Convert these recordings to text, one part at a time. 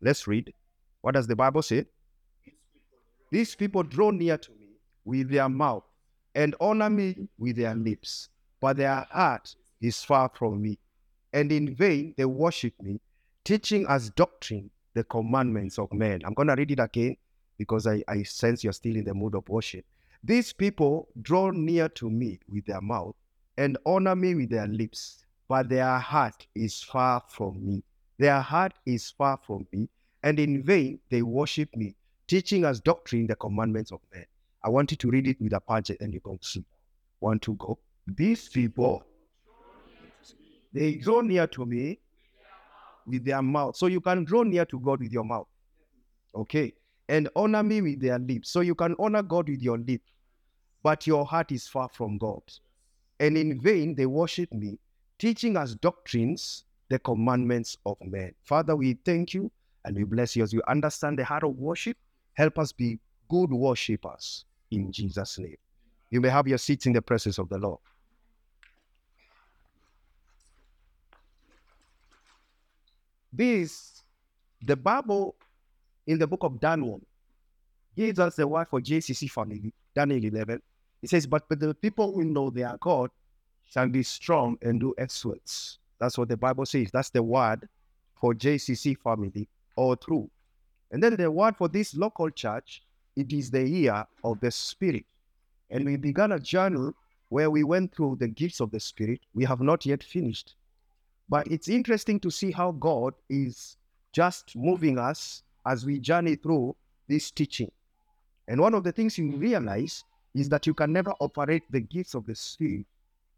Let's read. What does the Bible say? These people draw near to me with their mouth and honor me with their lips, but their heart is far from me. And in vain they worship me, teaching as doctrine the commandments of men. I'm going to read it again because I, I sense you're still in the mood of worship. These people draw near to me with their mouth and honor me with their lips, but their heart is far from me. Their heart is far from me, and in vain they worship me, teaching as doctrine the commandments of men. I want you to read it with a punch and you go see. One, two, go. These people, they draw near to me with their mouth. So you can draw near to God with your mouth. Okay. And honor me with their lips. So you can honor God with your lips, but your heart is far from God. And in vain they worship me, teaching as doctrines the commandments of men. Father, we thank you and we bless you as you understand the heart of worship. Help us be good worshippers in Jesus' name. You may have your seats in the presence of the Lord. This, the Bible in the book of Daniel gives us the word for JCC family, Daniel 11. It says, but, the people who know their God shall be strong and do exploits. That's what the Bible says. That's the word for JCC family all through. And then the word for this local church, it is the year of the Spirit. And we began a journey where we went through the gifts of the Spirit. We have not yet finished. But it's interesting to see how God is just moving us as we journey through this teaching. And one of the things you realize is that you can never operate the gifts of the Spirit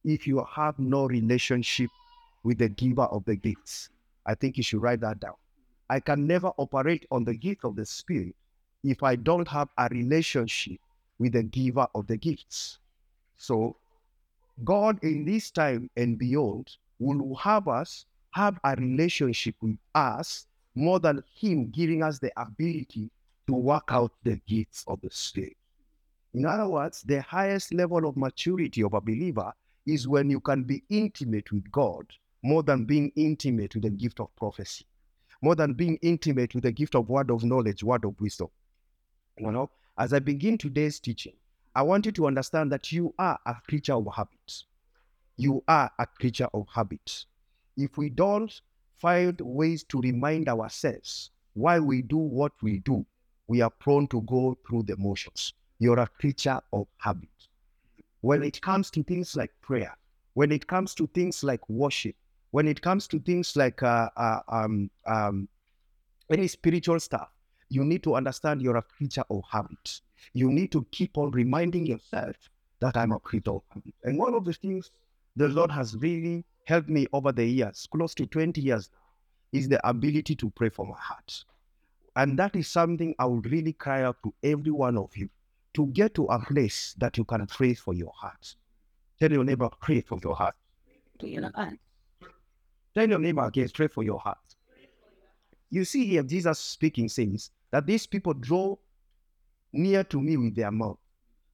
if you have no relationship with the giver of the gifts. I think you should write that down. I can never operate on the gift of the Spirit if I don't have a relationship with the giver of the gifts. So, God in this time and beyond will have us have a relationship with us more than Him giving us the ability to work out the gifts of the Spirit. In other words, the highest level of maturity of a believer is when you can be intimate with God more than being intimate with the gift of prophecy, more than being intimate with the gift of word of knowledge, word of wisdom. You know, as I begin today's teaching, I want you to understand that you are a creature of habits. You are a creature of habits. If we don't find ways to remind ourselves why we do what we do, we are prone to go through the motions. You're a creature of habit. When it comes to things like prayer, when it comes to things like worship, when it comes to things like uh, uh, um, um, any spiritual stuff, you need to understand you're a creature of habit. You need to keep on reminding yourself that I'm a creature. And one of the things the Lord has really helped me over the years, close to 20 years is the ability to pray for my heart. And that is something I would really cry out to every one of you to get to a place that you can pray for your heart. Tell your neighbor, pray for your heart. Tell your neighbor again, pray for your heart. You see here, Jesus speaking says that these people draw near to me with their mouth.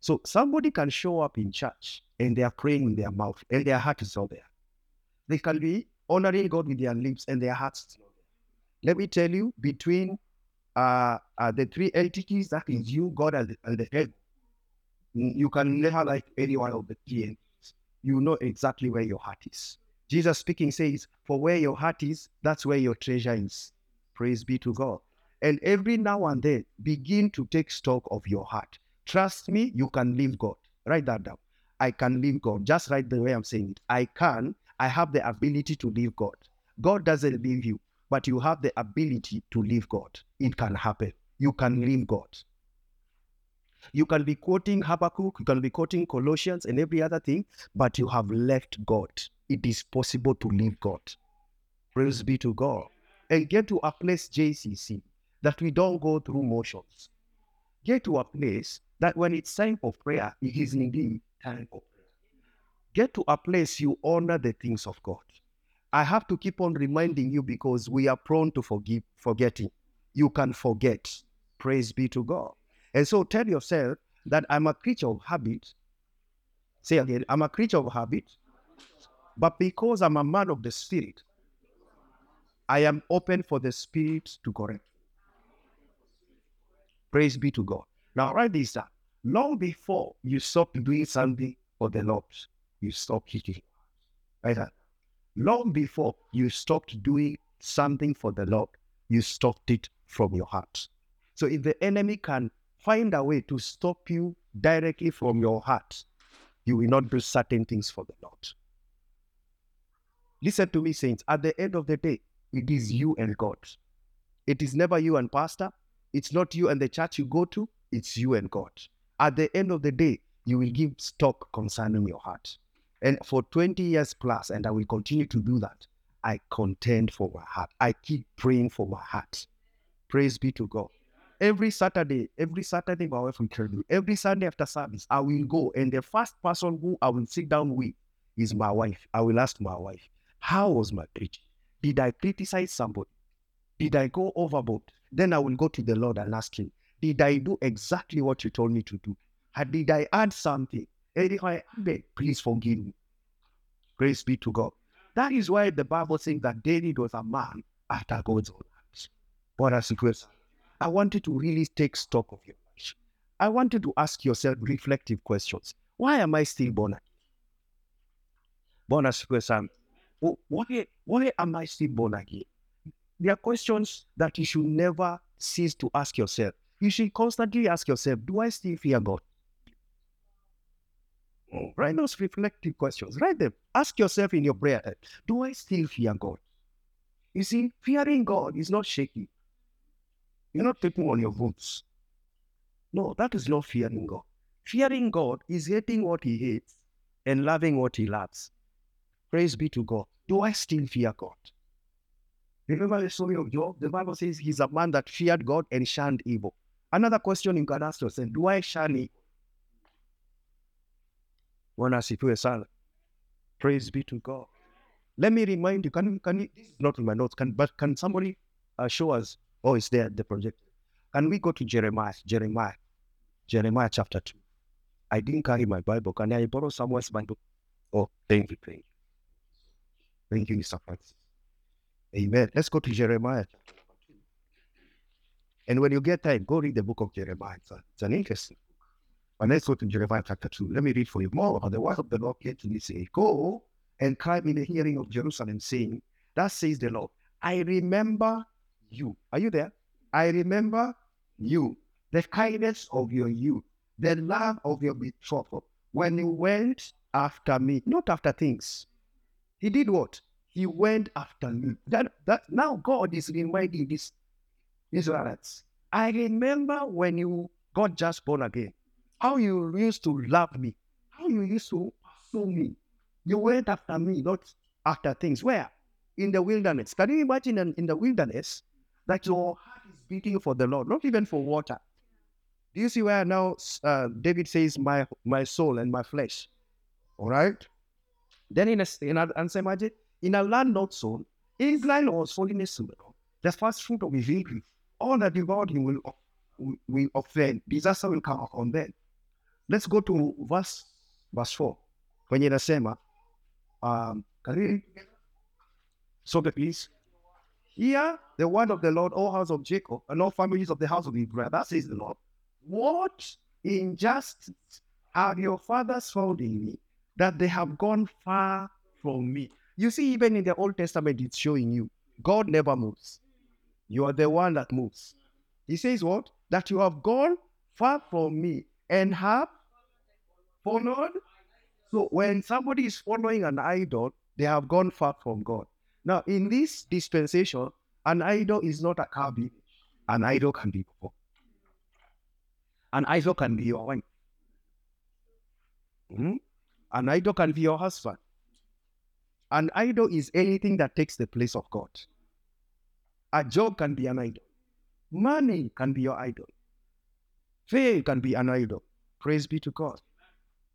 So somebody can show up in church and they are praying with their mouth and their heart is not there. They can be honoring God with their lips and their hearts is not there. Let me tell you, between uh, uh, the three entities, that is you, God, and the, and the head, you can never like any one of the three entities. You know exactly where your heart is. Jesus speaking says, For where your heart is, that's where your treasure is. Praise be to God. And every now and then, begin to take stock of your heart. Trust me, you can leave God. Write that down. I can leave God. Just write the way I'm saying it. I can. I have the ability to leave God. God doesn't leave you, but you have the ability to leave God. It can happen. You can leave God. You can be quoting Habakkuk, you can be quoting Colossians and every other thing, but you have left God. It is possible to leave God. Praise be to God. And get to a place, JCC, that we don't go through motions. Get to a place that when it's time for prayer, it is indeed time for prayer. Get to a place you honor the things of God. I have to keep on reminding you because we are prone to forgive, forgetting. You can forget. Praise be to God. And so tell yourself that I'm a creature of habit. Say again, I'm a creature of habit. But because I'm a man of the spirit, I am open for the spirit to correct. Praise be to God. Now, write this down. Long before you stop doing something for the Lord, you stop hitting. Right? That. Long before you stopped doing something for the Lord, you stopped it from your heart. So if the enemy can find a way to stop you directly from your heart, you will not do certain things for the Lord. Listen to me, saints. At the end of the day, it is you and God. It is never you and pastor. It's not you and the church you go to. It's you and God. At the end of the day, you will give stock concerning your heart. And for 20 years plus, and I will continue to do that, I contend for my heart. I keep praying for my heart. Praise be to God. Every Saturday, every Saturday, my wife will tell me, every Sunday after service, I will go. And the first person who I will sit down with is my wife. I will ask my wife, How was my preaching? Did I criticize somebody? Did I go overboard? Then I will go to the Lord and ask Him, Did I do exactly what you told me to do? Did I add something? And if I added, please forgive me. Praise be to God. That is why the Bible says that David was a man after God's own heart. What a secret. I want you to really take stock of your life. I want you to ask yourself reflective questions. Why am I still born again? Born as person. Why, why am I still born again? There are questions that you should never cease to ask yourself. You should constantly ask yourself, do I still fear God? Write those reflective questions. Write them. Ask yourself in your prayer, do I still fear God? You see, fearing God is not shaky. You're not taking on your boots. No, that is not fearing God. Fearing God is hating what he hates and loving what he loves. Praise be to God. Do I still fear God? Remember the story of Job? The Bible says he's a man that feared God and shunned evil. Another question you can ask yourself Do I shun evil? See son, praise be to God. Let me remind you, can, can you, this is not in my notes, can, but can somebody uh, show us Oh, it's there, the project. Can we go to Jeremiah? Jeremiah. Jeremiah chapter 2. I didn't carry my Bible. Can I borrow someone's Bible? Oh, thank you, thank you. Thank you, Mr. Francis. Amen. Let's go to Jeremiah. And when you get time, go read the book of Jeremiah. It's, a, it's an interesting book. And let's go to Jeremiah chapter 2. Let me read for you more about the word of the Lord came to me, say, Go and cry in the hearing of Jerusalem, saying, That says the Lord, I remember you. Are you there? I remember you, the kindness of your youth, the love of your betrothal, when you went after me, not after things. He did what? He went after me. That, that now God is reminding these Israelites. I remember when you got just born again, how you used to love me, how you used to pursue me. You went after me, not after things. Where? In the wilderness. Can you imagine in, in the wilderness? That your heart is beating for the Lord, not even for water. Do you see where now uh, David says, "My my soul and my flesh"? All right. Then in a in a, answer imagine in a land not sown, Israel was asleep. The first fruit of his increase, all that devoured him will will offend. Disaster will come upon them. Let's go to verse verse four. When inasema um? So please. Hear the word of the Lord, all house of Jacob, and all families of the house of Israel. That says the Lord. What injustice have your fathers found in me, that they have gone far from me? You see, even in the Old Testament, it's showing you God never moves. You are the one that moves. He says, What? That you have gone far from me and have followed. So when somebody is following an idol, they have gone far from God. Now, in this dispensation, an idol is not a cow An idol can be before. An idol can be your wife. Mm-hmm. An idol can be your husband. An idol is anything that takes the place of God. A job can be an idol. Money can be your idol. Faith can be an idol. Praise be to God.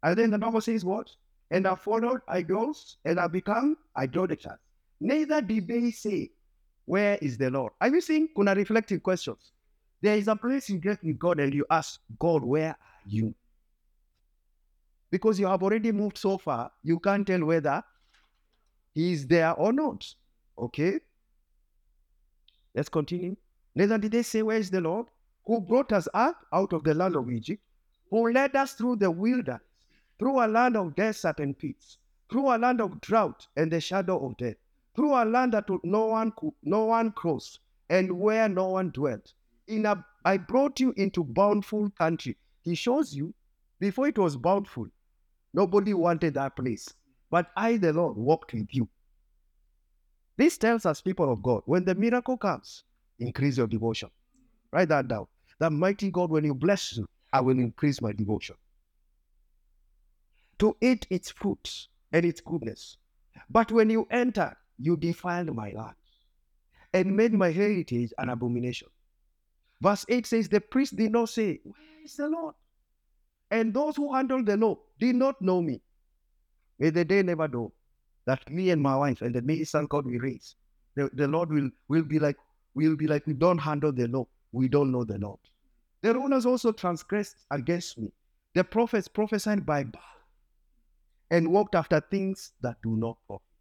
And then the Bible says what? And I followed idols and I become idolaters. Neither did they say, Where is the Lord? Are you seeing kuna reflective questions? There is a place you get with God and you ask, God, where are you? Because you have already moved so far, you can't tell whether he is there or not. Okay? Let's continue. Neither did they say, Where is the Lord? who brought us up out of the land of Egypt, who led us through the wilderness, through a land of desert and pits, through a land of drought and the shadow of death, through a land that no one could, no one crossed, and where no one dwelt. In a, I brought you into bountiful country. He shows you before it was bountiful, nobody wanted that place. But I, the Lord, walked with you. This tells us, people of God, when the miracle comes, increase your devotion. Write that down. That mighty God, when you bless you, I will increase my devotion. To eat its fruits and its goodness. But when you enter, you defiled my land and made my heritage an hmm. abomination. Verse 8 says, The priest did not say, Where is the Lord? And those who handle the law did not know me. May the day never know that me and my wife and the minister God we raise, the, the Lord will, will be like, will be like, we don't handle the law. We don't know the Lord. The rulers also transgressed against me. The prophets prophesied by Baal and walked after things that do not profit.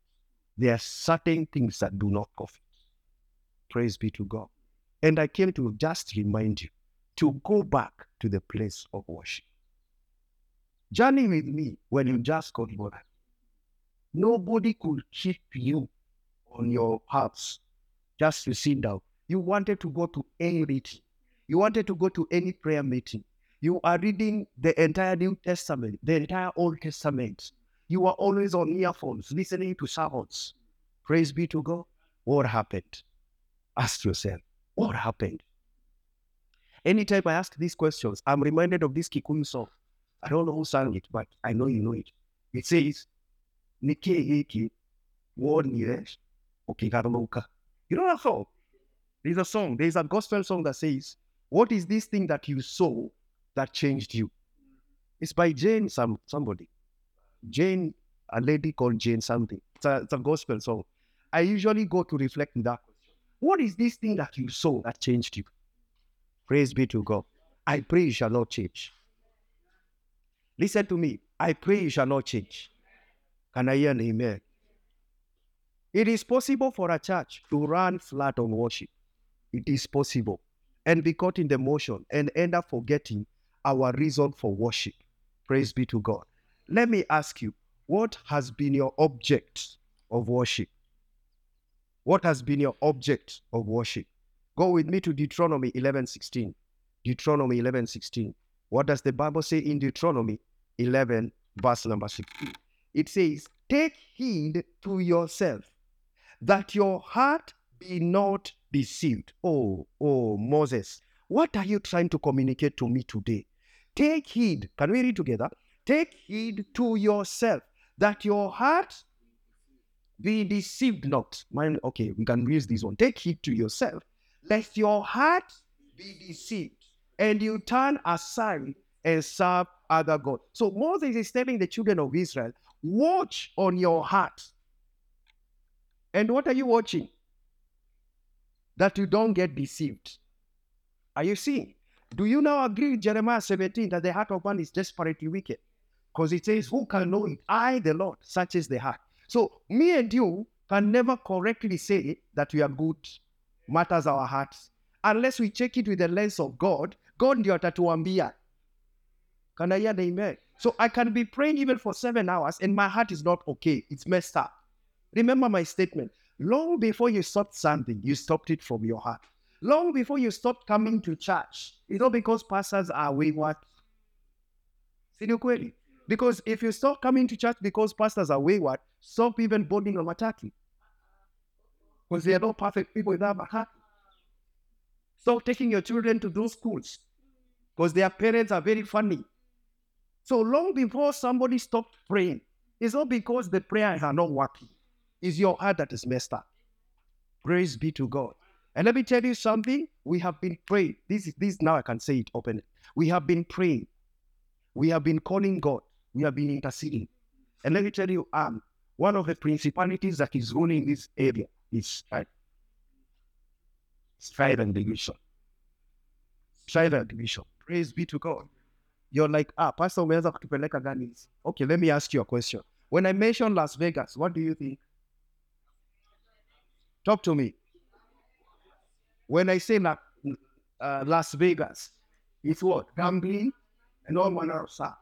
There are certain things that do not profit. Praise be to God. And I came to just remind you to go back to the place of worship. Journey with me when you just got born. Nobody could keep you on your house just to sit down. You wanted to go to any meeting. You wanted to go to any prayer meeting. You are reading the entire New Testament, the entire Old Testament. You are always on earphones, listening to sermons. Praise be to God. What happened? Ask yourself, what happened? Anytime I ask these questions, I'm reminded of this Kikuyu song. I don't know who sang it, but I know you know it. It says, Nike hiki wonire ukikaramuka. You know that song? There's a song, there's a gospel song that says, What is this thing that you saw that changed you? It's by Jane some somebody. Jane, a lady called Jane something. It's a, it's a gospel song. I usually go to reflect on that question. What is this thing that you saw that changed you? Praise be to God. I pray you shall not change. Listen to me. I pray you shall not change. Can I hear an amen? It is possible for a church to run flat on worship. It is possible. And be caught in the motion and end up forgetting our reason for worship. Praise be to God. Let me ask you, what has been your object of worship? What has been your object of worship? Go with me to Deuteronomy 11:16. Deuteronomy 11:16. What does the Bible say in Deuteronomy 11, verse number 16? It says, Take heed to yourself that your heart be not deceived. Oh, oh, Moses, what are you trying to communicate to me today? Take heed. Can we read together? Take heed to yourself that your heart be deceived not. Mind, okay, we can use this one. Take heed to yourself, lest your heart be deceived, and you turn aside and serve other gods. So Moses is telling the children of Israel, watch on your heart. And what are you watching? That you don't get deceived. Are you seeing? Do you now agree with Jeremiah 17 that the heart of man is desperately wicked? Because it says, Who can know it? I, the Lord, searches the heart. So me and you can never correctly say that we are good, matters our hearts, unless we check it with the lens of God. God ndio atatuambia. Can I hear the amen? So I can be praying even for seven hours and my heart is not okay. It's messed up. Remember my statement. Long before you stopped something, you stopped it from your heart. Long before you stopped coming to church, it's not because pastors are wayward. See query? Because if you stop coming to church because pastors are wayward, stop even boarding a matatu. Because they are not perfect people without a heart. Stop taking your children to those schools because their parents are very funny. So long before somebody stopped praying, it's not because the prayers are not working. It's your heart that is messed up. Praise be to God. And let me tell you something. We have been praying. This is this now I can say it openly. We have been praying. We have been calling God. We have been interceding. And let me tell you, um, one of the principalities that is ruling this area is strife. Strife and division. Strife and division. Praise be to God. You're like, ah, Pastor umeweza kutupeleka gani hizi? Okay, let me ask you a question. When I mention Las Vegas, what do you think? Talk to me. When I say La, uh, Las Vegas. It's what? Gambling and all manner of stuff.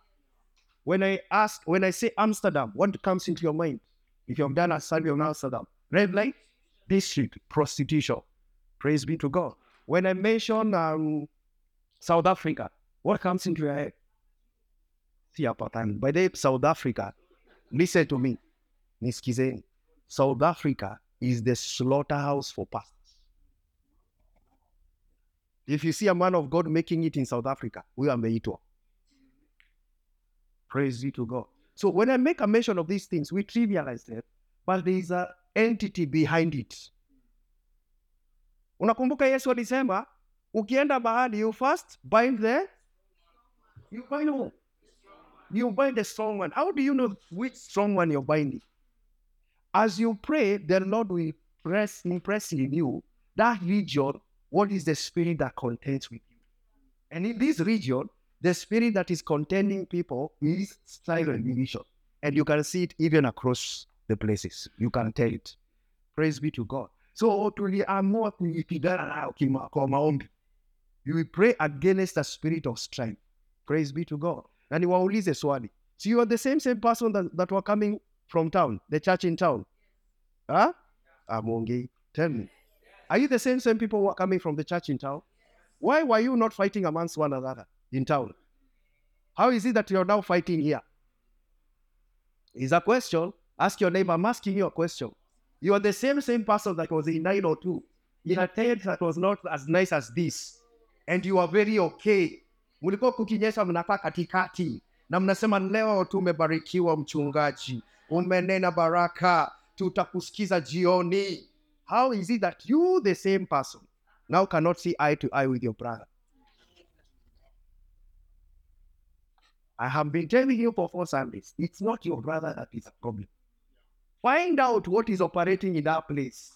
When I ask, when I say Amsterdam, what comes into your mind? If you've done a survey on Amsterdam, red light, district, prostitution. Praise be to God. When I mention um, South Africa, what comes into your head? See time. By the South Africa, listen to me. Nisikizeni. South Africa is the slaughterhouse for pastors. If you see a man of God making it in South Africa, we are ameitwa. Praise be to God. So when I make a mention of these things, we trivialize them, but there is an entity behind it. Unakumbuka Yesu alisema, ukienda mahali you first bind the you bind who? You bind the strong one. How do you know which strong one you're binding? As you pray, the Lord will press impress in you that region. What is the spirit that contends with you? And in this region, the spirit that is contending people is silent division. And you can see it even across the places. You can tell it. Praise be to God. So tuliamua kuipigana nayo kwa maombi. You will pray against the spirit of strength. Praise be to God. And you Na niwaulize swali. So you are the same same person that, that were coming from town, the church in town. Huh? Amongi, tell me. Are you the same same people who are coming from the church in town? Why were you not fighting amongst one another in town? How is it that you're now fighting here? Is a question. Ask your neighbor. I'm asking you a question. You are the same same person that was in 902 in a tent that was not as nice as this, and you are very okay. Mlikuwa kukinyesha mnakaa katikati na mnasema leo tumebarikiwa, mchungaji, umenena baraka, tutakusikiza jioni. How is it that you, the same person, now cannot see eye to eye with your brother? I have been telling you for four Sundays, it's not your brother that is a problem. Find out what is operating in that place.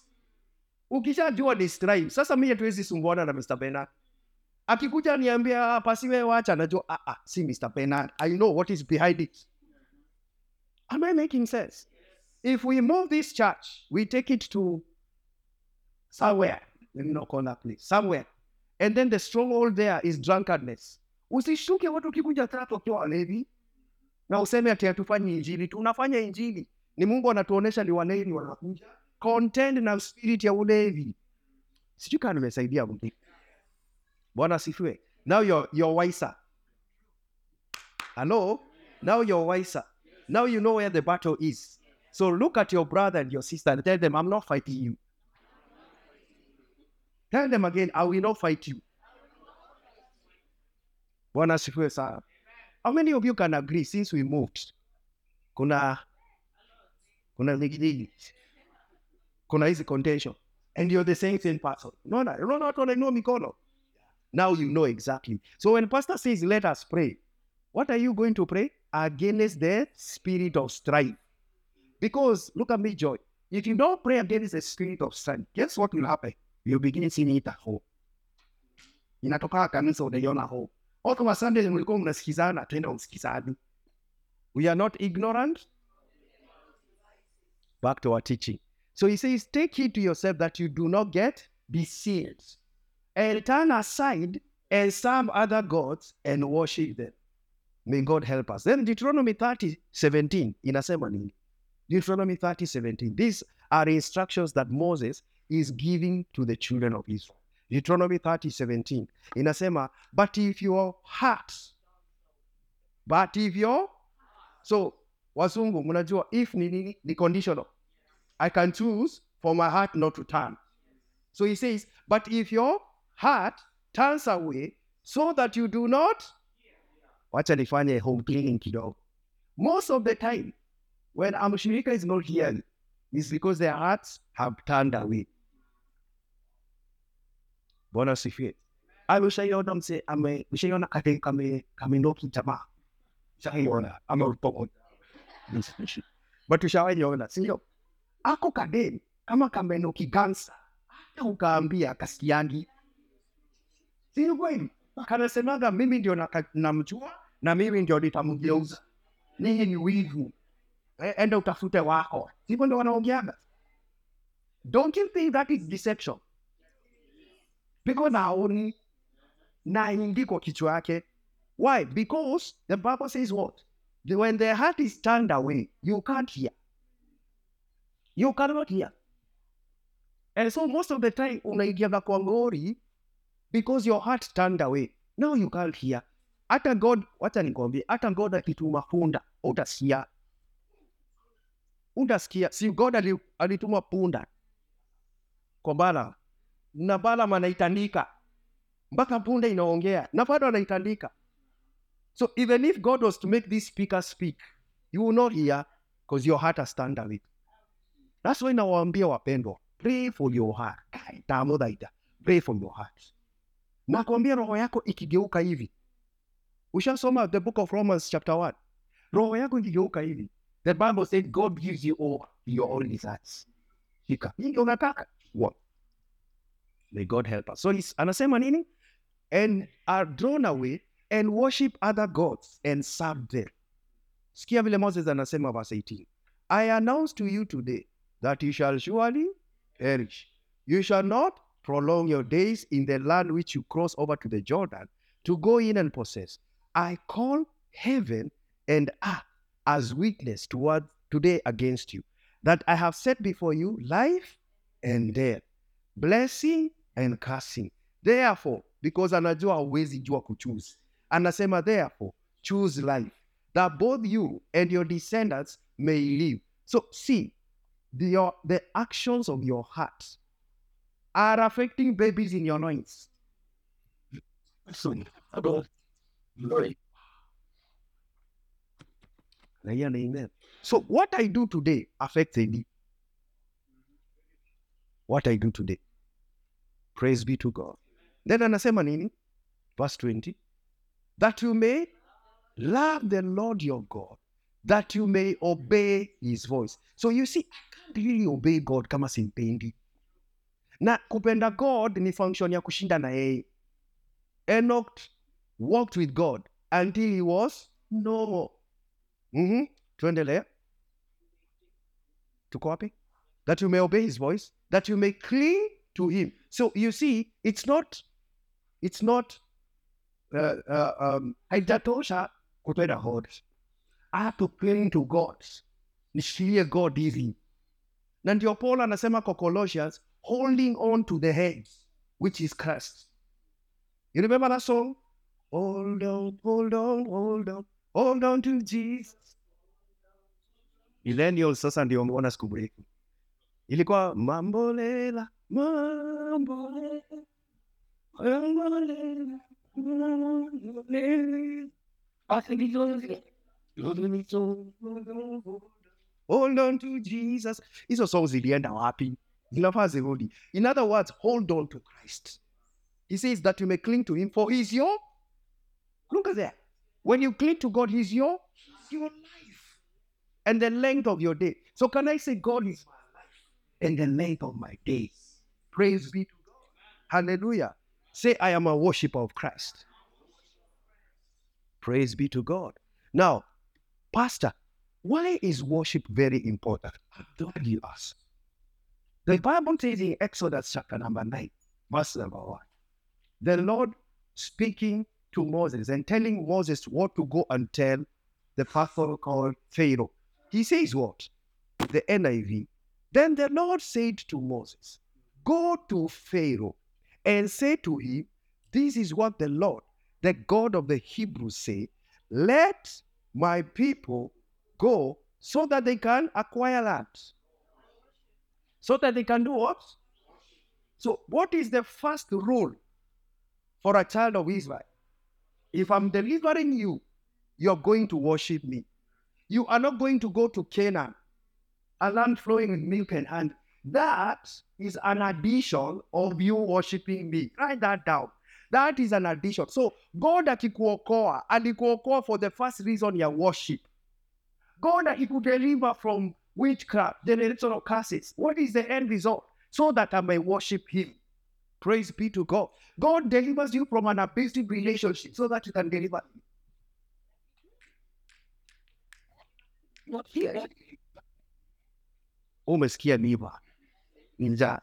Ukishajua ni strife, sasa mimi hatuwezi sumbuana na Mr. Bernard. Akikuja niambia pasiwe wacha, najua ah, ah, si Mr. Bernard. I know what is behind it. Am I making sense? If we move this church, we take it to somewhere. Let me not call that place. Somewhere. And then the stronghold there is drunkenness. Usishuke watu kikuja tatu wakiwa walevi na useme ati hatufanyi injili. Tunafanya injili. Ni Mungu anatuonesha ni walevi wanakuja. Contend na spirit ya ulevi. Sijui kama nimesaidia. Bwana asifiwe. Now you're, you're wiser. Hello? Now you're wiser. Now you know where the battle is. So look at your brother and your sister and tell them, I'm not fighting you. Tell them again, I will not fight you. Bwana asifiwe sana. How many of you can agree since we moved? Kuna kuna ligiligi. Kuna hizi contention. And you're the same same person. No, no, no, no, no, no, mikono. Now you know exactly. So when pastor says, let us pray, what are you going to pray? Against the spirit of strife. Because look at me, Joy. If you don't pray against the spirit of strife, guess what will happen? You begin seeing it at home. Inatoka kanisa unaiona home. Watu wa Sunday mlikuwa mnasikizana, msikizani. We are not ignorant. Back to our teaching. So he says, take heed to yourself that you do not get deceived and turn aside and serve other gods and worship them. May God help us. Then Deuteronomy 30, 17, inasema nini? Deuteronomy 30, 17. These are instructions that Moses is giving to the children of Israel. Deuteronomy 30, 17. Inasema, but if your heart, but if your, so wazungu, mnajua if ni nini? Ni conditional. I can choose for my heart not to turn. So he says, but if your heart turns away so that you do not, wacha nifanye home cleaning kidogo. Most of the time, when a mshirika is not here, it's because their hearts have turned away. Bwana asifiwe. Ameshaiona mse ame ushaiona kate kame kamenoki jamaa. Ushaiona ama si? Ako kadeni kama kamenoki gansa. Hata ukaambia kasikiangi. sio kweli? Kanasemaga mimi ndio namjua na mimi ndio nitamgeuza. Ninyi ni wivu. Eh, Enda utafute wako. Hivyo ndio wanaongeaga. Don't you think that is deception? Because haoni na ingi kwa kichwa yake. Why? Because the Bible says what? When the heart is turned away, you can't hear. You cannot hear. And so most of the time unaingiaga kwa ngori because your heart turned away. Now you can't hear. Hata God, wacha nikwambie, hata God akituma punda, utasikia. Utasikia. Si God alituma punda kwa Balaam na Balaam anaitandika mpaka punda inaongea na bado anaitandika. So even if God was to make this speaker speak, you will not hear because your heart turned away. That's why nawaambia wapendwa, pray for your heart. Tamodhaita. Pray for your heart. Nakwambia roho yako ikigeuka hivi. Ushasoma the book of Romans chapter 1. Roho yako ikigeuka hivi. The Bible said God gives you all your own desires. Unataka. May God help us. So anasema nini? And are drawn away and worship other gods and serve them. Sikia vile Moses anasema verse 18. I announce to you today that you shall surely perish. You shall not prolong your days in the land which you cross over to the Jordan to go in and possess. I call heaven and earth as witness toward today against you, that I have set before you life and death, blessing and cursing. Therefore, because anajua hauwezi jua kuchoose, anasema therefore, choose life, that both you and your descendants may live. So see, the, your, the actions of your heart are affecting babies in your loins. So, what I do today affects Eli. What I do today. Praise be to God. Then anasema nini? Verse 20. That you may love the Lord your God, that you may obey his voice. So you see, I can't really obey God kama simpendi. Na kupenda God ni function ya kushinda na yeye. Enoch walked with God until he was no Mm -hmm. Tuendelee. Tuko wapi? That you may obey his voice, that you may cling to him. So you see, it's not, it's not, uh, uh, um, haijatosha kupenda God. I have to cling to God. Nishikilie God hivi. Na ndio Paul anasema kwa Colossians, holding on to the head, which is Christ. You remember that song? Hold on, hold on, hold on, hold on to Jesus. Millennials sasa ndio wameona siku break. Ilikuwa mambolela. Hold on to Jesus. Hizo songs zilienda wapi? Zinafaa zirudi. In other words, hold on to Christ. He says that you may cling to him for he's your look at that. When you cling to God, he's your your life and the length of your day. So can I say God is my life and the length of my days? Praise be to God. Hallelujah. Say I am a worshiper of Christ. Praise be to God. Now, Pastor, why is worship very important? I'm glad you ask. The Bible says in Exodus chapter number 9, verse number 1, the Lord speaking to Moses and telling Moses what to go and tell the Pharaoh called Pharaoh. He says what? The NIV. Then the Lord said to Moses, Go to Pharaoh and say to him, This is what the Lord, the God of the Hebrews, say, Let my people go so that they can acquire land. So that they can do what? So, what is the first rule for a child of Israel? If I'm delivering you, you're going to worship me. You are not going to go to Canaan, a land flowing with milk and honey. That is an addition of you worshiping me. Write that down. That is an addition. So God akikuokoa, alikuokoa for the first reason ya worship. God he could deliver from witchcraft, generational curses. What is the end result? So that I may worship him. Praise be to God. God delivers you from an abusive relationship so that you can deliver him. Not here. Oh, Umesikia miba. Njaa.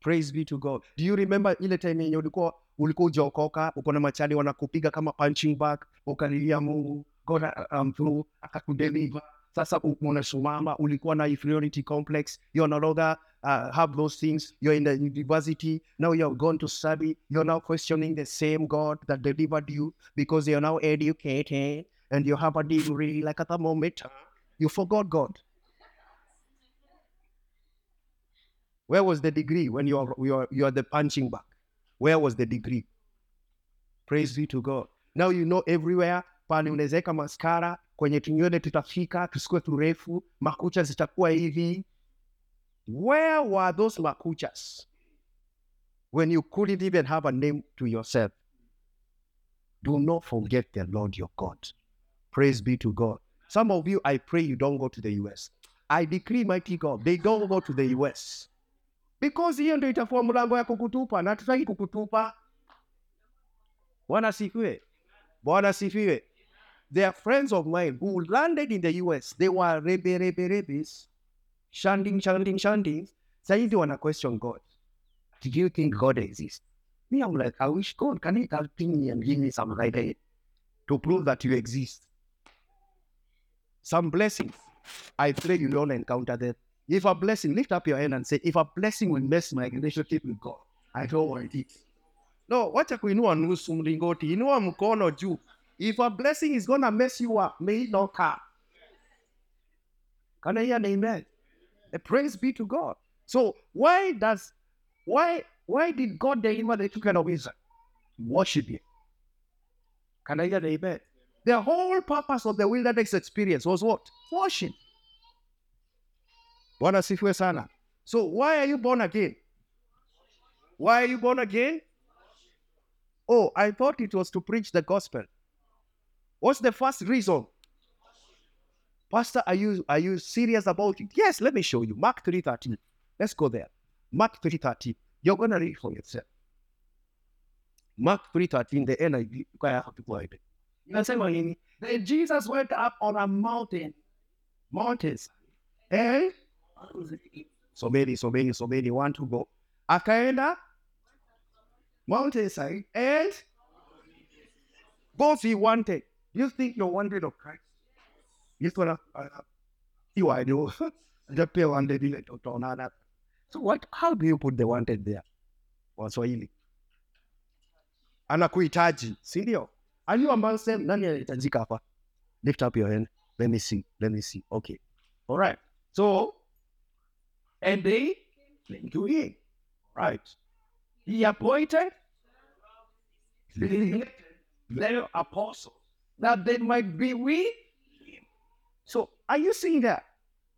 praise be to god do you remember ile time yenye ulikuwa ulikuwa ujaokoka uko na machali wanakupiga kama punching bag ukalilia mungu god uh, um, through akakudeliver sasa unasimama ulikuwa na inferiority complex you're no longer uh, have those things you're in the university now you're going to study you're now questioning the same god that delivered you because you're now educated and you have a degree like at the moment you forgot god where was the degree when you are you are, you are the punching bag? Where was the degree? Praise be to god. Now you know everywhere pale unawezaweka maskara kwenye tunywele tutafika tusikuwe turefu makucha zitakuwa hivi. Where were those makuchas? When you couldn't even have a name to yourself. Do not forget the lord your god. Praise be to god. Some of you i pray you don't go to the us i decree mighty god they don't go to the us because hiyo ndio itakuwa mlango ya kukutupa na tutaki kukutupa. Bwana sifiwe bwana sifiwe there are friends of mine who landed in the us they were rebe rebe rebes. Shanding shanding shanding. Sahizi wana question god. Do you think god exists? Me i'm like i wish god can you help me and give me some idea to prove that you exist. Some blessings. I pray you don't encounter them if a blessing lift up your hand and say if a blessing will mess my relationship with god i don't want it. No wacha kuinua nusu mlingoti inua mkono juu if a blessing is gonna mess you up may it not come. Can i hear an amen? Uh, praise be to god. So why does why why did god deliver the children of israel? Worship him. Can i hear an amen? The whole purpose of the wilderness experience was what? Worship bwana sifiwe sana. So why are you born again? Why are you born again? Oh i thought it was to preach the gospel. What's the first reason? Pastor are you are you serious about it? Yes let me show you. Mark 313 let's go there. Mark 313 you're gonna read for yourself. Mark 313 the niv have to go ahead. Inasema nini? Then jesus went up on a mountain. Mountains. Eh someni someni someni. Want to go. Akaenda mountainside and both he wanted you think you're wanted of christ. So what how do you put the wanted there? Waswahili anakuhitaji si ndio? Nani anahitajika hapa? Lift up your hand. Let me see let me see. Okay. All right. So and they came to him right he appointed their apostles that they might be with him. So, are you seeing that?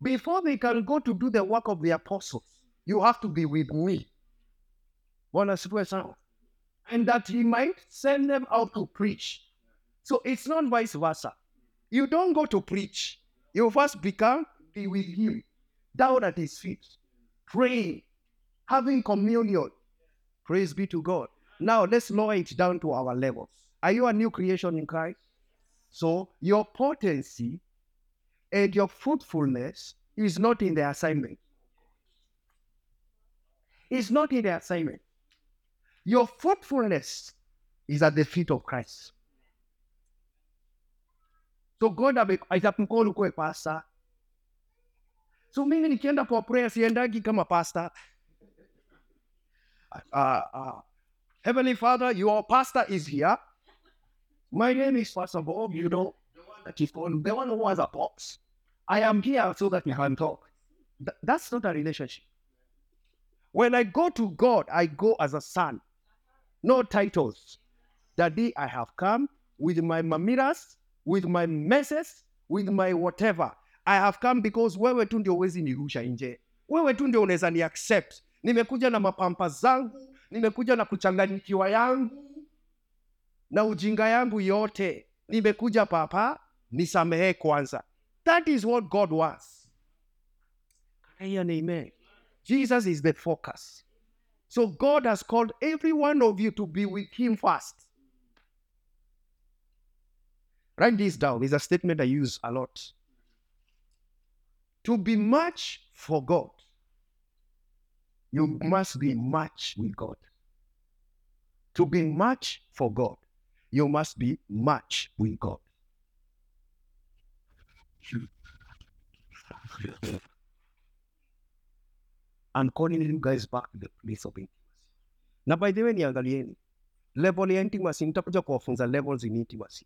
Before they can go to do the work of the apostles, you have to be with me. Sana. And that he might send them out to preach. So it's not vice versa. You don't go to preach. You first become be with him, down at his feet, praying, having communion. Praise be to God. Now let's lower it down to our levels. Are you a new creation in Christ? So your potency and your fruitfulness is not in the assignment. It's not in the assignment. Your fruitfulness is at the feet of Christ. So God ame- atakucall ukuwe pastor. So mimi nikienda kwa prayer siendagi kama pastor. Uh, uh, Heavenly Father, your pastor is here. My name is Pastor Bob, you know, the one that is called, the one who has a box. I am here so that we can talk. Th- that's not a relationship. When I go to God, I go as a son. No titles. Daddy, I have come with my mamiras, with my messes, with my whatever. I have come because wewe tu ndio huwezi nirusha nje. Wewe tu ndio unaweza ni accept. Nimekuja na mapampa zangu, nimekuja na kuchanganyikiwa yangu na ujinga yangu yote. Nimekuja papa, nisamehe kwanza. That is what God wants. Amen? Jesus is the focus. So God has called every one of you to be with Him first. Write this down. It's a statement I use a lot. To be much for God, you must be much with God. To be much for God, you must be much with God. And calling you guys back to the place of intimacy. Na by the way, niangalieni level ya intimacy, nitakuja kuwafunza levels in intimacy.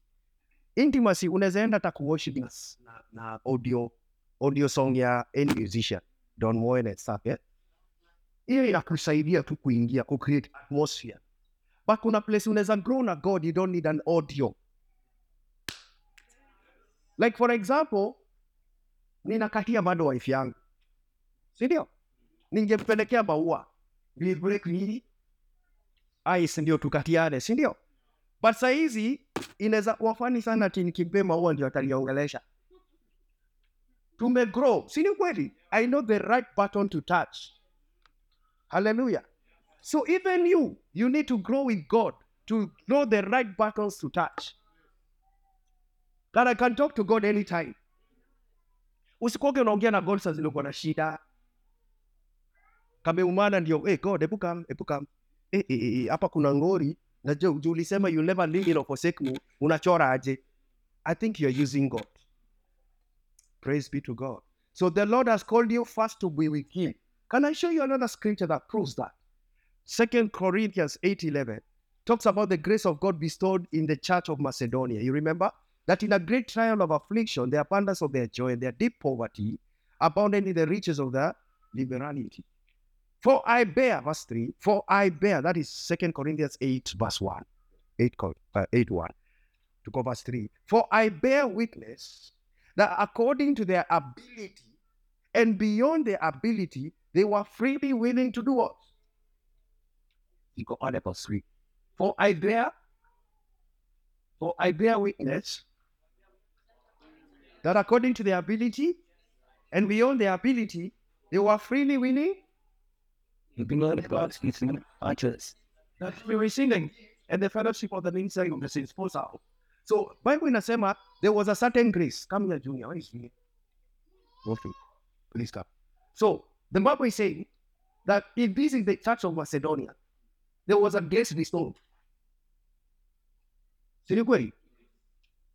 Intimacy unaweza enda hata na, na, na audio audio song ya any musician Don Moen and stuff, yeah? Hiyo inakusaidia tu kuingia ku create atmosphere. But kuna place unaweza grow na God, you don't need an audio. Like for example, ninakatia bado wife yangu, si ndio? Ningempelekea maua break? Ice ndio tukatiane, si ndio? But saa hizi inaweza kuwa fani sana ati maua ndio ataniongelesha. Tumegrow, si ni kweli? I know the right button to touch. Hallelujah. So even you, you need to grow with God to know the right buttons to touch. That I can talk to God anytime. Usikoke unaongea na God saa zile na shida. Kameumana ndio, hey God, hebu come, hebu come. Eh, eh, eh, hapa kuna ngori. Najua you never leave me nor forsake me. Unachora aje? I think you're using God. Praise be to God. So the Lord has called you first to be with Him. Can I show you another scripture that proves that? Second Corinthians 8:11 talks about the grace of God bestowed in the church of Macedonia. You remember that in a great trial of affliction, the abundance of their joy and their deep poverty abounded in the riches of their liberality. For I bear, verse 3, for I bear, that is Second Corinthians 8, verse 1. 8, co- uh, 8 1 to go verse 3. For I bear witness that according to their ability and beyond their ability, they were freely willing to do what? You go on verse 3. For I bear, for I bear witness that according to their ability and beyond their ability, they were freely willing that we were singing and the fellowship of the ministry of the saints. So Bible inasema there was a certain grace. Come here, Junior. Where is he? Okay. Please come. So the Bible is saying that if this is the church of Macedonia, there was a grace bestowed. Si ni kweli?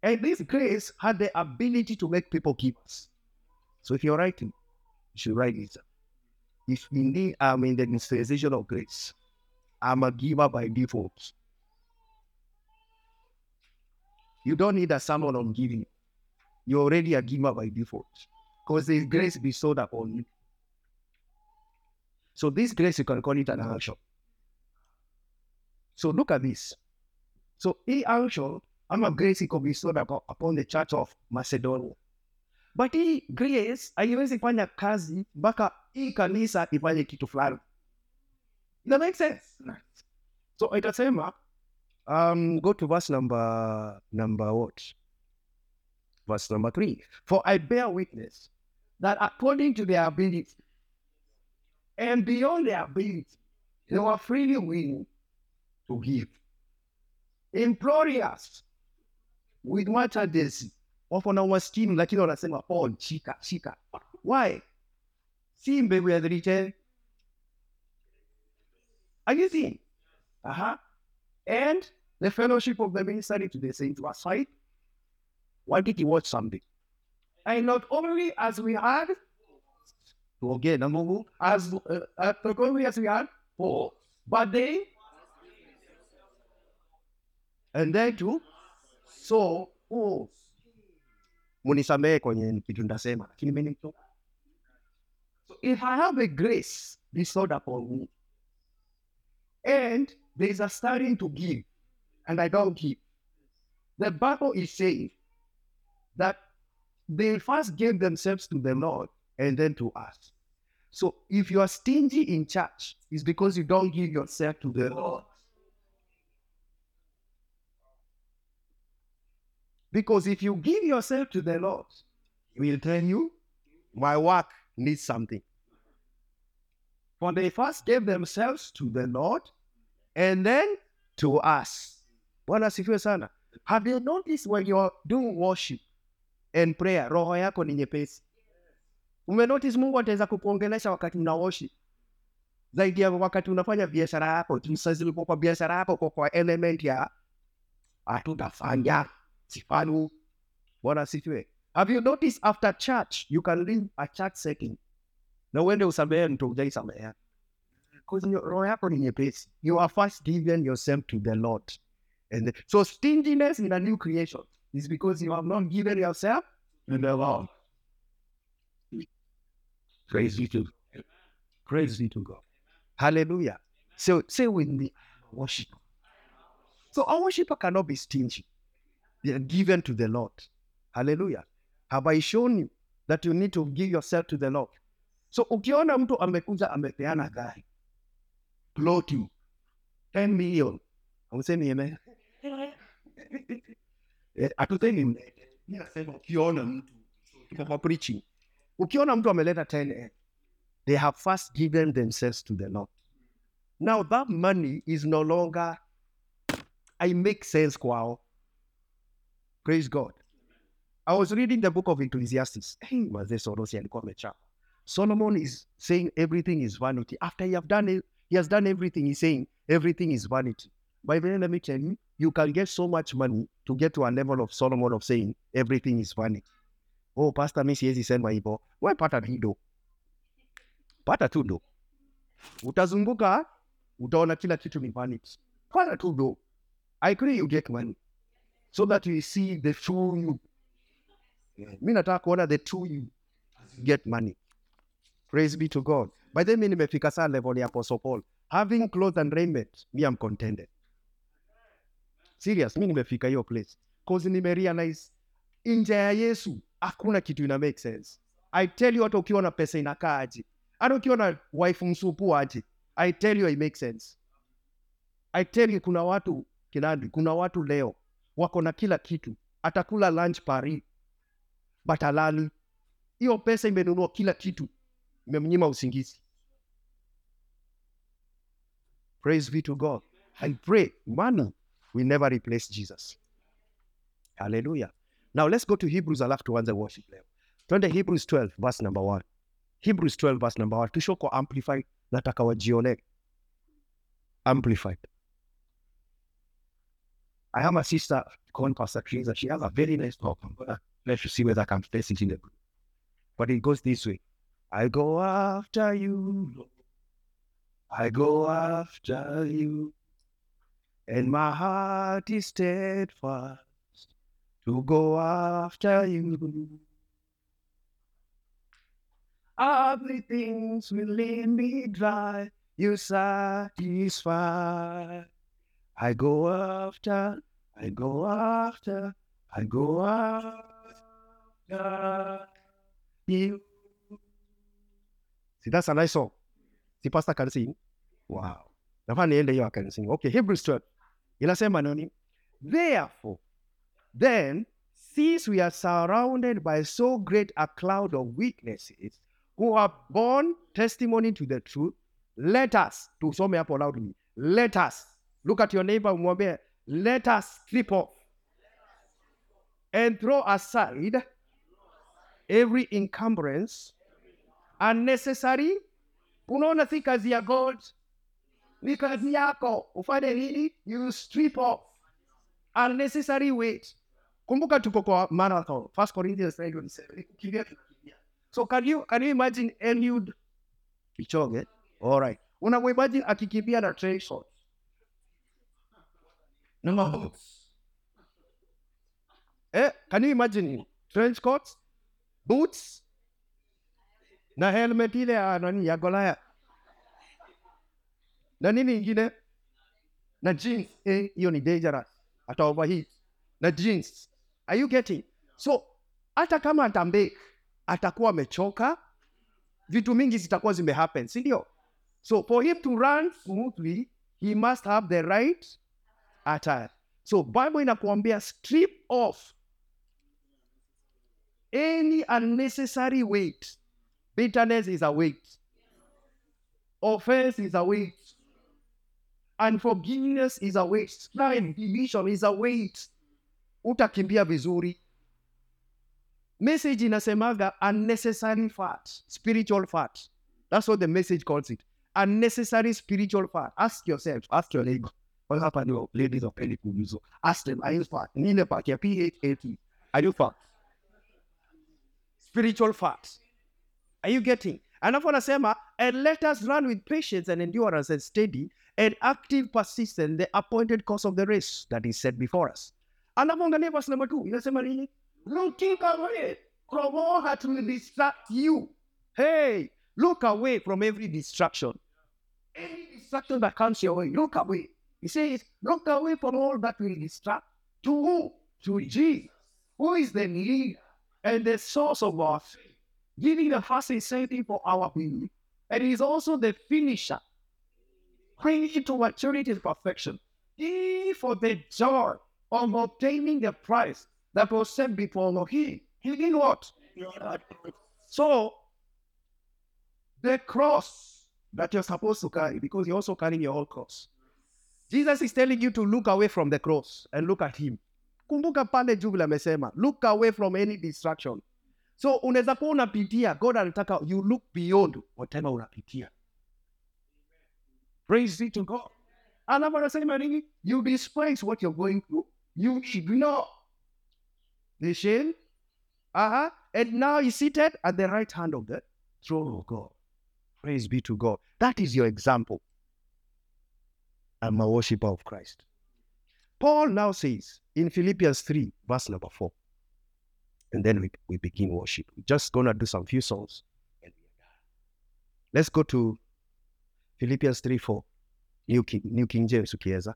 And this grace had the ability to make people givers. So if you're writing, you should write this. If indeed I'm in the dispensation of grace, I'm a giver by default. You don't need a sermon on giving. You're already a giver by default. Because there's grace bestowed upon you. So this grace, you can call it an unction. So look at this. So hii unction, ama grace iko bestowed upo- upon the church of Macedonia. But hii grace haiwezi fanya kazi mpaka hii kanisa ifanye kitu fulani. That makes sense. So itasema um, go to verse number number what? Verse number three. For I bear witness that according to their ability and beyond their ability, they were freely willing to give. Imploring us with much urgency. Wako na umaskini lakini wanasema Paul, shika shika. Why? See, Si mbegu ya dhiriche. Are you seeing? Uh-huh. And the fellowship of the ministry to the saints was fight. Why did he watch something? And not only as we had, again, as uh, uh, only as we had four, but they, and they too, so oh, munisamehe kwenye kitu ndasema, lakini mimi nito- So if I have a grace bestowed upon me, and there is a starting to give, and I don't give. The Bible is saying that they first gave themselves to the Lord and then to us. So if you are stingy in church, it's because you don't give yourself to the Lord. Because if you give yourself to the Lord, He will tell you, my work needs something. For they first gave themselves to the Lord and then to us. Bwana asifiwe sana. Have you noticed when you're doing worship and prayer, roho yako ni nyepesi? Umenotice Mungu ataweza kukuongelesha wakati una worship. zaidi ya wakati unafanya biashara yako tusazili kwa biashara yako kwa, kwa element ya hatutafanya sifanu. bwana asifiwe have you noticed after church you can leave a church setting na uende usamehe mtu ujaisamehea ni nyepesi you are first giving yourself to the lord. And the, so stinginess in a new creation is because you have not given yourself to the lord. Praise be to praise be to god. Hallelujah. So say with me worship. So a worshiper cannot be stingy. They are given to the lord. Hallelujah. Have i shown you that you need to give yourself to the lord? So ukiona mtu amekuja amepeana gari ploti 10 million. Ausemi eme Eh, hatusemi mlete. Mi nasema ukiona mtu kwa preaching. Ukiona mtu ameleta 10 eh, they have first given themselves to the lord. Now that money is no longer i make sense kwao. Praise god. I was reading the book of ecclesiastes. Hey, mazee sorosi alikuwa amechapa solomon is saying everything is vanity. After you have done it, he has done everything. He's saying everything is vanity. By the way let me tell you you can get so much money to get to a level of solomon of saying everything is vanity. Oh pastor mi siwezi sema hivyo we pata hido pata tu do utazunguka utaona kila kitu ni vanity. Pata tu do i agree you get money. So that you see the true you. Yeah. mi nataka kuona the true you. Get money. Praise be to god by then mi nimefika saa level ya apostle paul. Having clothes and raiment me am contented. Serious mi nimefika hiyo place. Cause nimerealize nje ya yesu hakuna kitu ina make sense. I tell you hata ukiwa na pesa inakaa aje. Hata ukiwa na wife msupu aje. I tell you it makes sense. I tell you kuna watu kinadi, kuna watu leo wako na kila kitu. Atakula lunch paris but alali hiyo pesa imenunua kila kitu. Imemnyima usingizi praise be to god i pray money will never replace jesus hallelujah now let's go to hebrews alafu tuanze worship leo twende hebrews 12 verse number 1 hebrews 12 verse number 1 tusho kwa amplified nataka wajione amplified I have a sister called Pastor Teresa. She has a very nice talk. I'm gonna let you see whether I can place it in the group. But it goes this way. I go after you. I go after you. And my heart is steadfast to go after you. Ugly things will lead me dry. You satisfy. I go after, I go after, I go after you. See, that's a nice song. See, Pastor can sing. Wow. Niende hiyo can sing. Okay, Hebrews 12. Inasema nini? Therefore, then, since we are surrounded by so great a cloud of witnesses who have borne testimony to the truth, let us, tusome hapo loudly, let us, look at your neighbor umwambie, let us strip off and throw aside every encumbrance, unnecessary. Unaona si kazi ya God, ni kazi yako. Ufanye nini? You strip off unnecessary weight. Kumbuka tuko kwa marathon. First Corinthians 9:27. So can you can you imagine Eliud Kipchoge? All right. Unamwimagine akikimbia na trail shorts. No maboots. Eh, can you imagine? Trench coats, boots, na helmet ile ya nani ya Golaya Na nini ingine? Na jeans. Eh, ni dangerous. Ata overheat. Na jeans. Are you getting? So, hata kama atambake, atakuwa amechoka, vitu mingi zitakuwa zimehappen, si ndio? So, for him to run smoothly, he must have the right attire. So, Bible inakuambia strip off any unnecessary weight. Bitterness is a weight. Offense is a weight. Unforgiveness is a weight. Strife, division is a weight. Utakimbia vizuri. Message inasemaga unnecessary fat, spiritual fat. That's what the message calls it. unnecessary spiritual fat. Ask yourself, ask your neighbor, what happened to ladies of Pentecost? Ask them, are you fat? Nile your P-H-A-T. Are you fat? Spiritual fat. Are you getting? Alafu anasema, and let us run with patience and endurance and steady and active persistence the appointed course of the race that is set before us. Alafu angalia verse number two, inasema nini? Looking away from all that will distract you. Hey, look away from every distraction. Any distraction that comes your way, look away. He says, look away from all that will distract. To who? To Jesus, who is the leader and the source of our faith, giving the first safety for our belief. And he is also the finisher, bringing to maturity and perfection. He for the joy of obtaining the prize that was set before him. He did what? So, the cross that you're supposed to carry, because you're also carrying your own cross. Jesus is telling you to look away from the cross and look at him. Look away from any distraction. So unaweza kuwa unapitia, God anataka you look beyond whatever unapitia. Praise be to God. Alafu anasema nini? You despise what you're going through. You ignore the shame. Uh-huh. And now he's seated at the right hand of the throne of God. Praise be to God. That is your example. I'm a worshiper of Christ. Paul now says in Philippians 3, verse number 4, and then we, we begin worship. We're just going to do some few songs. And we are done. Let's go to Philippians 3, 4, New King, New King James, ukiweza.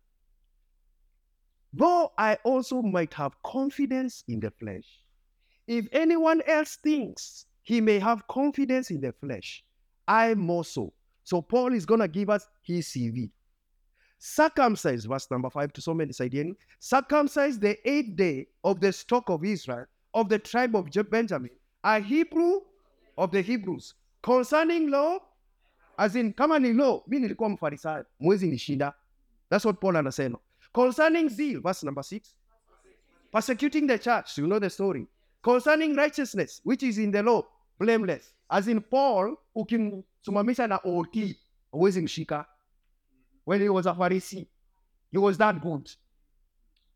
Though I also might have confidence in the flesh, if anyone else thinks he may have confidence in the flesh, I more so. So Paul is going to give us his CV. Circumcised, verse number five to so many Sidian, circumcised the eighth day of the stock of Israel, of the tribe of Benjamin, a Hebrew of the Hebrews, concerning law, as in ni law, mi nilikuwa mfarisayo, mwezi nishinda. That's what Paul anasema. Concerning zeal, verse number six, persecuting the church, you know the story. Concerning righteousness, which is in the law, blameless. As in Paul, ukimsimamisha na OT, huwezi mshika. When he was a Pharisee, he was that good.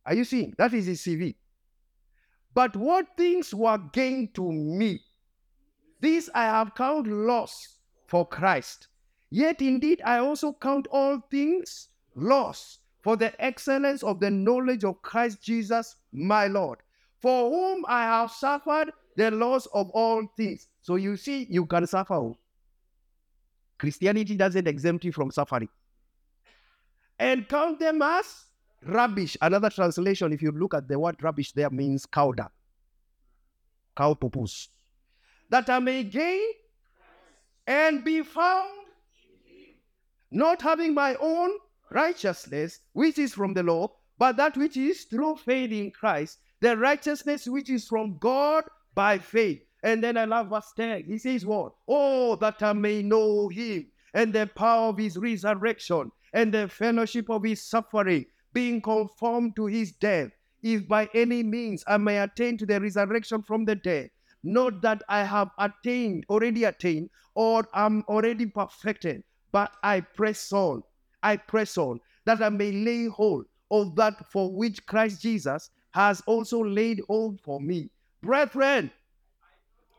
Are you seeing? That is his CV. But what things were gained to me, these I have count loss for Christ. Yet indeed I also count all things loss for the excellence of the knowledge of Christ Jesus my Lord, for whom I have suffered the loss of all things. So you see, you can suffer. Oh. Christianity doesn't exempt you from suffering. And count them as rubbish. Another translation, if you look at the word rubbish there, means cow dung. Cow pupus. That I may gain and be found not having my own righteousness, which is from the law, but that which is through faith in Christ, the righteousness which is from God by faith. And then I love verse 10. He says, What? Oh, that I may know him and the power of his resurrection and the fellowship of his suffering, being conformed to his death, if by any means I may attain to the resurrection from the dead. Not that I have attained, already attained, or am already perfected, but I press on. I press on, that I may lay hold of that for which Christ Jesus has also laid hold for me. Brethren,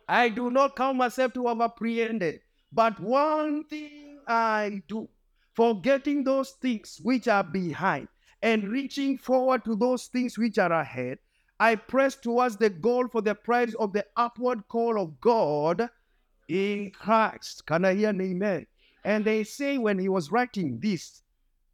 I do not count myself to have apprehended, but one thing I do, forgetting those things which are behind and reaching forward to those things which are ahead, I press towards the goal for the prize of the upward call of God in Christ. Can I hear an amen? And they say when he was writing this,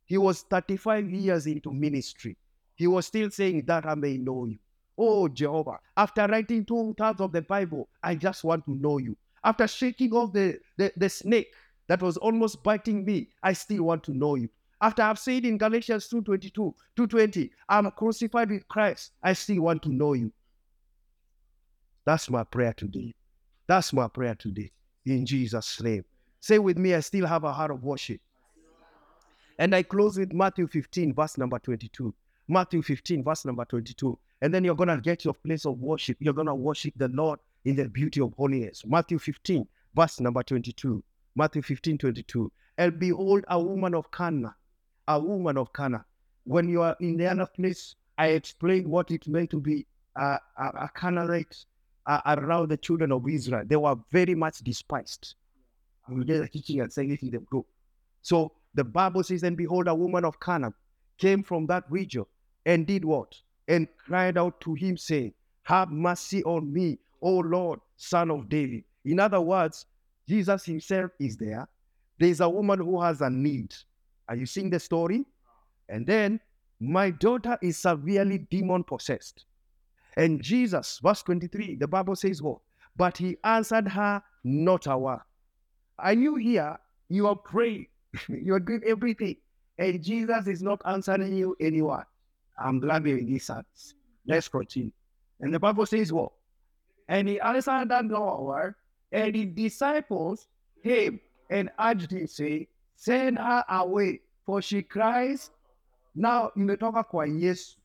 he was 35 years into ministry. He was still saying that I may know you. Oh, Jehovah, after writing two thirds of the Bible, I just want to know you. After shaking off the, the, the snake that was almost biting me, I still want to know you. After I've said in Galatians 2.22, 2.20, I'm crucified with Christ, I still want to know you. That's my prayer today. That's my prayer today. In Jesus' name. Say with me, I still have a heart of worship. And I close with Matthew 15, verse number 22. Matthew 15, verse number 22. And then you're going to get your place of worship. You're going to worship the Lord in the beauty of holiness. Matthew 15, verse number 22. Matthew 15, 22. and behold, a woman of Canaan, a woman of Canaan. When you are in the other place, I explained what it meant to be a, a, a Canaanite around the children of Israel. They were very much despised. We did teaching and saying it in the group. So the Bible says, and behold, a woman of Canaan came from that region and did what? And cried out to him, saying, Have mercy on me, O Lord, son of David. In other words, Jesus himself is there. There's a woman who has a need. Are you seeing the story? And then, my daughter is severely demon possessed. And Jesus, verse 23, the Bible says what? But he answered her not a word. Are you here? You are praying. you are doing everything. And Jesus is not answering you anyone. I'm glad you're in this sense. Let's continue. And the Bible says what? And he answered that no word. And his disciples came and urged him, saying, Send her away, for she cries. Now imetoka kwa Yesu.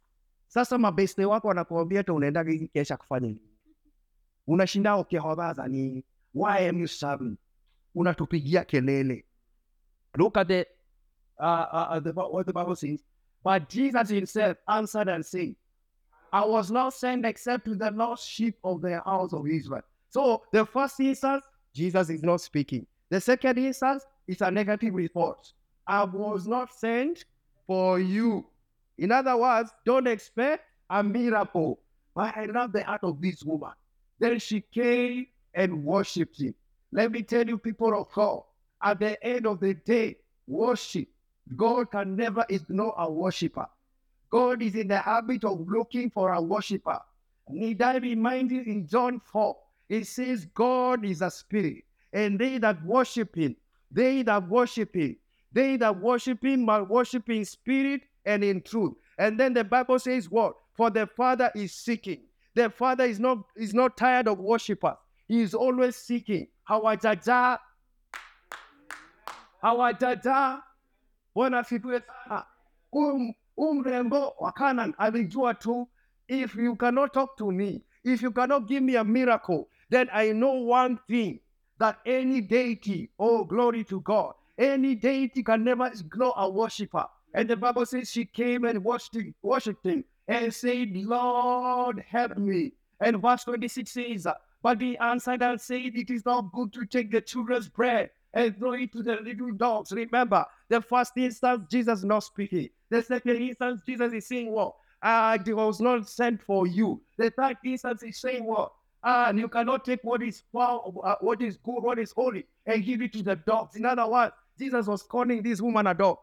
Sasa mabeste wako wanakuambia hata unaenda hiki kesha kufanya nini? Unashinda ukihobaza nini? Why am you serving? Unatupigia kelele. Look at the, uh, uh, the what the Bible says. But Jesus himself answered and said, I was not sent except to the lost sheep of the house of Israel. So the first instance, Jesus is not speaking. The second instance is a negative report. I was not sent for you. In other words, don't expect a miracle. But I love the heart of this woman. Then she came and worshipped him. Let me tell you, people of God, at the end of the day, worship. God can never ignore a worshiper. God is in the habit of looking for a worshiper. Need I remind you in John 4, it says, God is a spirit, and they that worship him, they that worship him, they that worship him must worship in spirit and in truth. And then the Bible says what? For the Father is seeking. The Father is not is not tired of worshippers. He is always seeking. Hawajaja. Hawajaja. Bwana asifiwe sana. Um, umrembo wa Canaan alijua tu, if you cannot talk to me, if you cannot give me a miracle, then I know one thing that any deity, oh glory to God, any deity can never ignore a worshiper. And the Bible says she came and worshipped him, and said, Lord, help me. And verse 26 says, But he answered and said, It is not good to take the children's bread and throw it to the little dogs. Remember, the first instance, Jesus not speaking. The second instance, Jesus is saying, What? I was not sent for you. The third instance is saying, What? And you cannot take what is uh, what is good, what is holy, and give it to the dogs. In other words, Jesus was calling this woman a dog.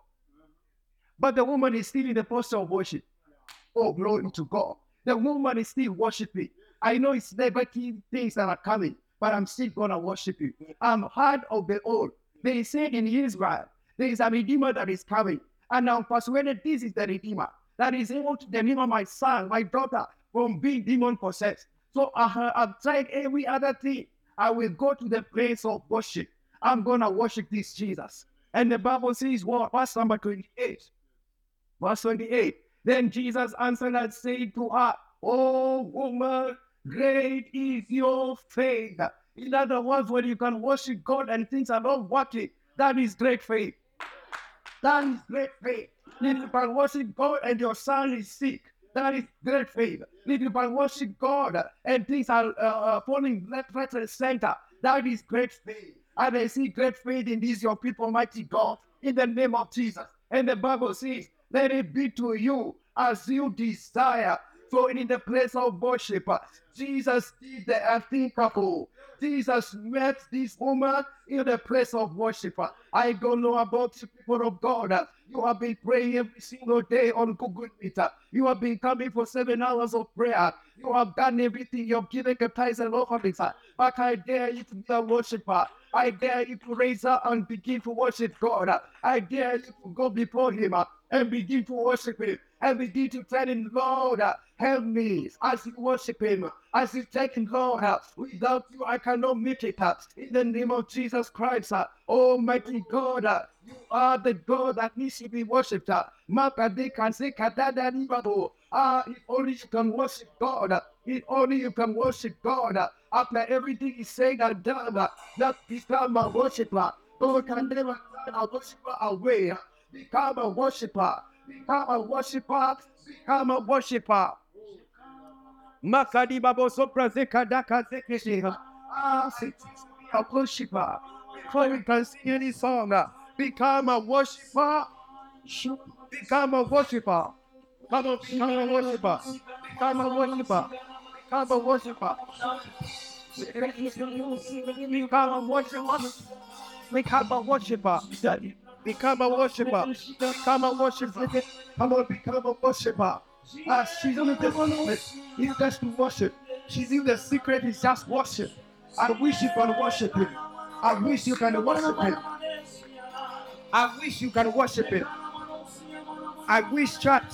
But the woman is still in the posture of worship. Oh, glory to God. The woman is still worshiping. I know it's negative things that are coming, but I'm still gonna worship you. I'm heard of the old. They said in Israel, there is a redeemer that is coming. And I'm persuaded this is the redeemer that is able to deliver my son, my daughter, from being demon possessed. So I, I've tried every other thing. I will go to the place of worship. I'm gonna worship this Jesus. And the Bible says, what? Verse number 28. Verse 28. Then Jesus answered and said to her, Oh woman, great is your faith. In other words, when you can worship God and things are not working, that is great faith. That is great faith. If you can worship God and your son is sick, that is great faith. You can worship God and things are uh, uh falling left, right, and center, that is great faith. And I see great faith in these your people, mighty God, in the name of Jesus. And the Bible says, let it be to you as you desire. So in the place of worship, Jesus did the unthinkable. Jesus met this woman in the place of worship. I don't know about the people of God. You have been praying every single day on Google Meet. You have been coming for seven hours of prayer. You have done everything. You have given a tithes and offerings. But I dare you to be a worshiper. I dare you to raise up and begin to worship God. I dare you to go before Him and begin to worship Him begin to tell Him, Lord, help me as you worship Him, as you take Him, Lord. Without you, I cannot make it. In the name of Jesus Christ, Almighty God, you are the God that needs to be worshipped. Ah, if only you can worship God. If only you can worship God. After everything is said and done, that become a worshiper. Lord, can never turn our worshiper away. Become a worshiper. Become a worshiper. Become a worshiper. Makadi babo sopra zeka daka zekeshi. Ah, a worshiper. Before we can sing any song, uh, become a worshiper. Become a worshiper. Come on, become a worshiper. Become a worshiper. Become a worshiper. Become a worshiper. Become a worshiper. Become a worshiper. Become a worshiper. Come on, become a worshiper. Ah, she's in the secret. It's just to worship. She's in the secret. It's just worship. I wish you can worship him. I wish you can worship him. I wish you can worship him. I wish church.